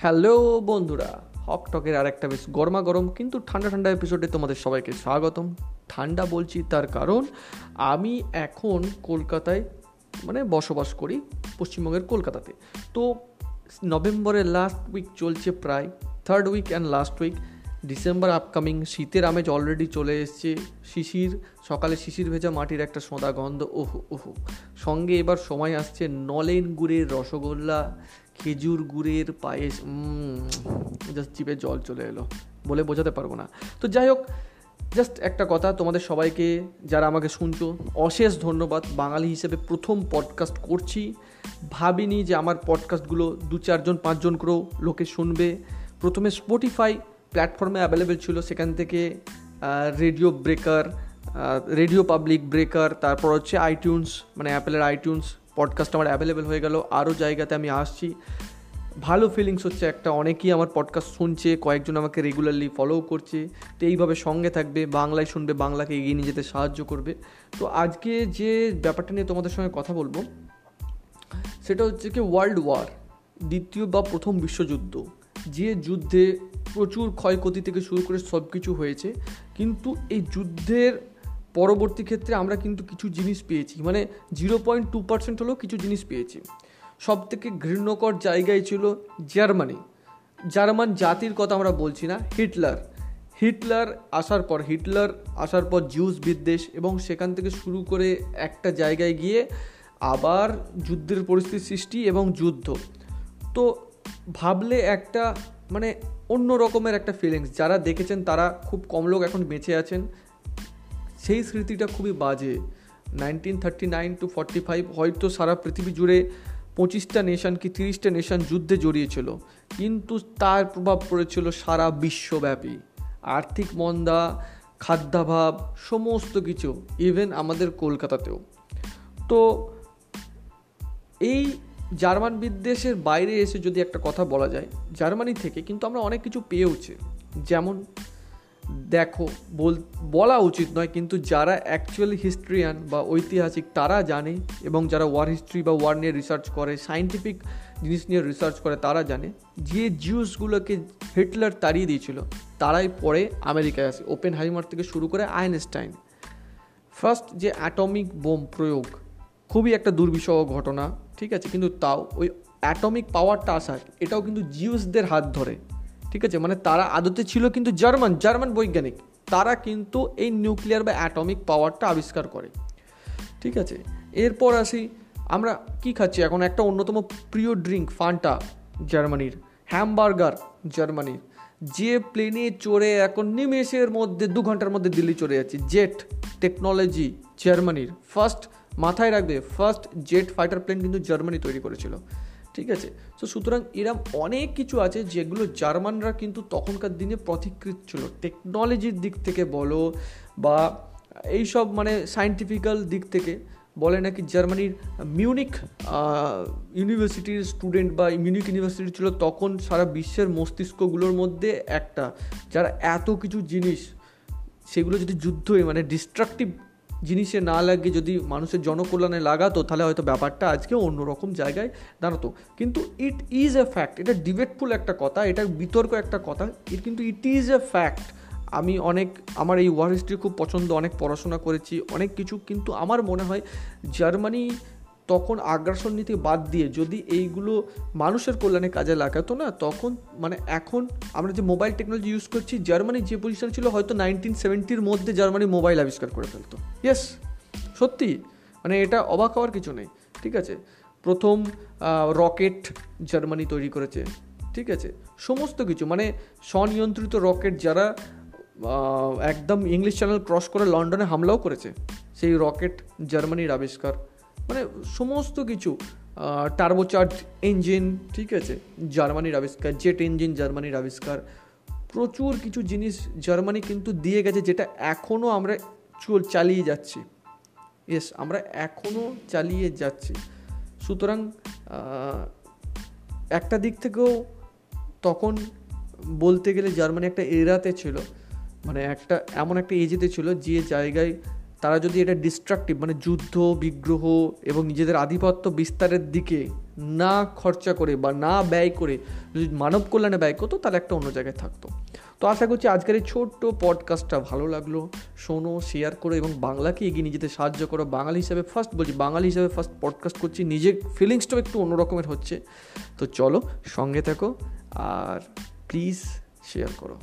Hello বন্ধুরা, হক টকের আর একটা বেশ গরমা গরম কিন্তু ঠান্ডা ঠান্ডা এপিসোডে তোমাদের সবাইকে স্বাগতম। ঠান্ডা বলছি তার কারণ, আমি এখন কলকাতায় মানে বসবাস করি পশ্চিমবঙ্গের কলকাতাতে। তো নভেম্বরের লাস্ট উইক চলছে প্রায় third week and last week December upcoming শীতের আমেজ অলরেডি চলে এসছে। শিশির, সকালে শিশির ভেজা মাটির একটা সোঁদা গন্ধ, ওহো ওহো। সঙ্গে এবার সময় আসছে নলেন গুড়ের রসগোল্লা, খেজুর গুড়ের পায়েস জাস্ট জিপে জল চলে এলো বলে বোঝাতে পারব না। তো যাই হোক জাস্ট একটা কথা তোমাদের সবাইকে, যারা আমাকে শুনছো, অশেষ ধন্যবাদ। বাঙালি হিসেবে প্রথম পডকাস্ট করছি। ভাবিনি যে আমার পডকাস্টগুলো দু চারজন পাঁচজন করেও লোকে শুনবে। প্রথমে স্পটিফাই প্ল্যাটফর্মে অ্যাভেলেবেল ছিল, সেখান থেকে radio breaker radio public breaker তারপর হচ্ছে আইটিউন্স মানে অ্যাপেলের আইটিউন্স পডকাস্ট আমার অ্যাভেলেবেল হয়ে গেল। আরও জায়গাতে আমি আসছি। ভালো ফিলিংস হচ্ছে একটা, অনেকেই আমার পডকাস্ট শুনছে, কয়েকজন আমাকে রেগুলারলি ফলোও করছে। তো এইভাবে সঙ্গে থাকবে, বাংলায় শুনবে, বাংলাকে এগিয়ে নিয়ে যেতে সাহায্য করবে। তো আজকে যে ব্যাপারটা নিয়ে তোমাদের সঙ্গে কথা বলব, সেটা হচ্ছে কি ওয়ার্ল্ড ওয়ার দ্বিতীয় বা প্রথম বিশ্বযুদ্ধ। যে যুদ্ধে প্রচুর ক্ষয়ক্ষতি থেকে শুরু করে সব কিছু হয়েছে। কিন্তু এই যুদ্ধের পরবর্তী ক্ষেত্রে আমরা কিন্তু কিছু জিনিস পেয়েছি। মানে জিরো পয়েন্ট টু পার্সেন্ট হলেও কিছু জিনিস পেয়েছি। সব থেকে ঘৃণ্যকর জায়গায় ছিল জার্মানি। জার্মান জাতির কথা আমরা বলছি না, হিটলার। হিটলার আসার পর, হিটলার আসার পর জিউস বিদ্বেষ এবং সেখান থেকে শুরু করে একটা জায়গায় গিয়ে আবার যুদ্ধের পরিস্থিতি সৃষ্টি এবং যুদ্ধ। তো ভাবলে একটা মানে অন্য রকমের একটা ফিলিংস যারা দেখেছেন, তারা খুব কম লোক এখন বেঁচে আছেন। সেই স্মৃতিটা খুবই বাজে। Nineteen thirty nine to forty five হয়তো সারা পৃথিবী জুড়ে পঁচিশটা নেশন কি তিরিশটা নেশন যুদ্ধে জড়িয়েছিল। কিন্তু তার প্রভাব পড়েছিল সারা বিশ্বব্যাপী। আর্থিক মন্দা, খাদ্যাভাব, সমস্ত কিছু ইভেন আমাদের কলকাতাতেও। তো এই জার্মান বিদ্বেষের বাইরে এসে যদি একটা কথা বলা যায়, জার্মানি থেকে কিন্তু আমরা অনেক কিছু পেয়েওছি। যেমন, দেখো, বল, বলা উচিত নয় কিন্তু যারা অ্যাকচুয়ালি হিস্ট্রিয়ান বা ঐতিহাসিক তারা জানে এবং যারা ওয়ার হিস্ট্রি বা ওয়ার নিয়ে রিসার্চ করে সাইন্টিফিক জিনিস নিয়ে রিসার্চ করে, তারা জানে যে জিউসগুলোকে হিটলার তাড়িয়ে দিয়েছিল, তারাই পরে আমেরিকায় আসে। ওপেন হাইমার থেকে শুরু করে আইনস্টাইন ফার্স্ট যে অ্যাটমিক বোম প্রয়োগ, খুবই একটা দুর্বিষহ ঘটনা। ঠিক আছে, কিন্তু তাও ওই অ্যাটমিক পাওয়ারটা আসার, এটাও কিন্তু জিউসদের হাত ধরে, ঠিক আছে? মানে তারা আদতে ছিল কিন্তু জার্মান জার্মান বৈজ্ঞানিক। তারা কিন্তু এই নিউক্লিয়ার বা অ্যাটমিক পাওয়ারটা আবিষ্কার করে, ঠিক আছে? এরপর আসি, আমরা কি খাচ্ছি? এখন একটা অন্যতম প্রিয় ড্রিঙ্ক ফান্টা জার্মানির হ্যামবার্গার জার্মানির যে প্লেনে চড়ে এখন নিমেষের মধ্যে, দু ঘণ্টার মধ্যে দিল্লি চলে যাচ্ছে। জেট টেকনোলজি জার্মানির ফার্স্ট মাথায় রাখবে ফার্স্ট জেট ফাইটার প্লেন কিন্তু জার্মানি তৈরি করেছিল। ঠিক আছে? তো সুতরাং এরম অনেক কিছু আছে যেগুলো জার্মানরা কিন্তু তখনকার দিনে পথিকৃত ছিল। টেকনোলজির দিক থেকে বলো বা এইসব মানে সাইন্টিফিক্যাল দিক থেকে বলে নাকি জার্মানির মিউনিক ইউনিভার্সিটির স্টুডেন্ট বা মিউনিক ইউনিভার্সিটি ছিল তখন সারা বিশ্বের মস্তিষ্কগুলোর মধ্যে একটা, যারা এত কিছু জিনিস, সেগুলো যদি যুদ্ধ মানে ডিস্ট্রাকটিভ জিনিসে না লাগে যদি মানুষের জনকল্যাণে লাগাতো, তাহলে হয়তো ব্যাপারটা আজকে অন্যরকম জায়গায় দাঁড়াতো। কিন্তু ইট ইজ এ ফ্যাক্ট এটা ডিবেটফুল একটা কথা এটা বিতর্ক একটা কথা কিন্তু ইট ইজ এ ফ্যাক্ট আমি অনেক, আমার এই ওয়ার হিস্ট্রি খুব পছন্দ, অনেক পড়াশোনা করেছি, অনেক কিছু, কিন্তু আমার মনে হয় জার্মানি তখন আগ্রাসন নীতি বাদ দিয়ে যদি এইগুলো মানুষের কল্যাণে কাজে লাগাতো না, তখন মানে এখন আমরা যে মোবাইল টেকনোলজি ইউজ করছি, জার্মানি যে পজিশন ছিল হয়তো নাইনটিন সেভেন্টির মধ্যে জার্মানি মোবাইল আবিষ্কার করে ফেলতো। ইয়েস সত্যি। মানে এটা অবাক হওয়ার কিছু নেই, ঠিক আছে? প্রথম রকেট জার্মানি তৈরি করেছে, ঠিক আছে? সমস্ত কিছু মানে স্বনিয়ন্ত্রিত রকেট যারা একদম ইংলিশ চ্যানেল ক্রস করে লন্ডনে হামলাও করেছে। সেই রকেট জার্মানির আবিষ্কার। মানে সমস্ত কিছু টার্বোচার্জ ইঞ্জিন ঠিক আছে জার্মানির আবিষ্কার জেট ইঞ্জিন জার্মানির আবিষ্কার, প্রচুর কিছু জিনিস জার্মানি কিন্তু দিয়ে গেছে যেটা এখনও আমরা চল চালিয়ে যাচ্ছি। ইয়েস আমরা এখনও চালিয়ে যাচ্ছি। সুতরাং একটা দিক থেকেও তখন বলতে গেলে জার্মানি একটা এরাতে ছিল। মানে একটা, এমন একটা এজেতে ছিল যে জায়গায় তারা যদি এটা ডিস্ট্রাকটিভ মানে যুদ্ধ, বিগ্রহ এবং নিজেদের আধিপত্য বিস্তারের দিকে না খরচা করে বা না ব্যয় করে যদি মানব কল্যাণে ব্যয় করতো, তাহলে একটা অন্য জায়গায় থাকতো। তো আশা করছি আজকের এই ছোট্ট পডকাস্টটা ভালো লাগল। শোনো শেয়ার করো এবং বাংলাকে এগিয়ে যেতে সাহায্য করো। বাঙালি হিসাবে ফার্স্ট বলছি, বাঙালি হিসাবে ফার্স্ট পডকাস্ট করছি। নিজের ফিলিংসটাও একটু অন্যরকমের হচ্ছে। তো চলো সঙ্গে থাকো আর প্লিজ শেয়ার করো।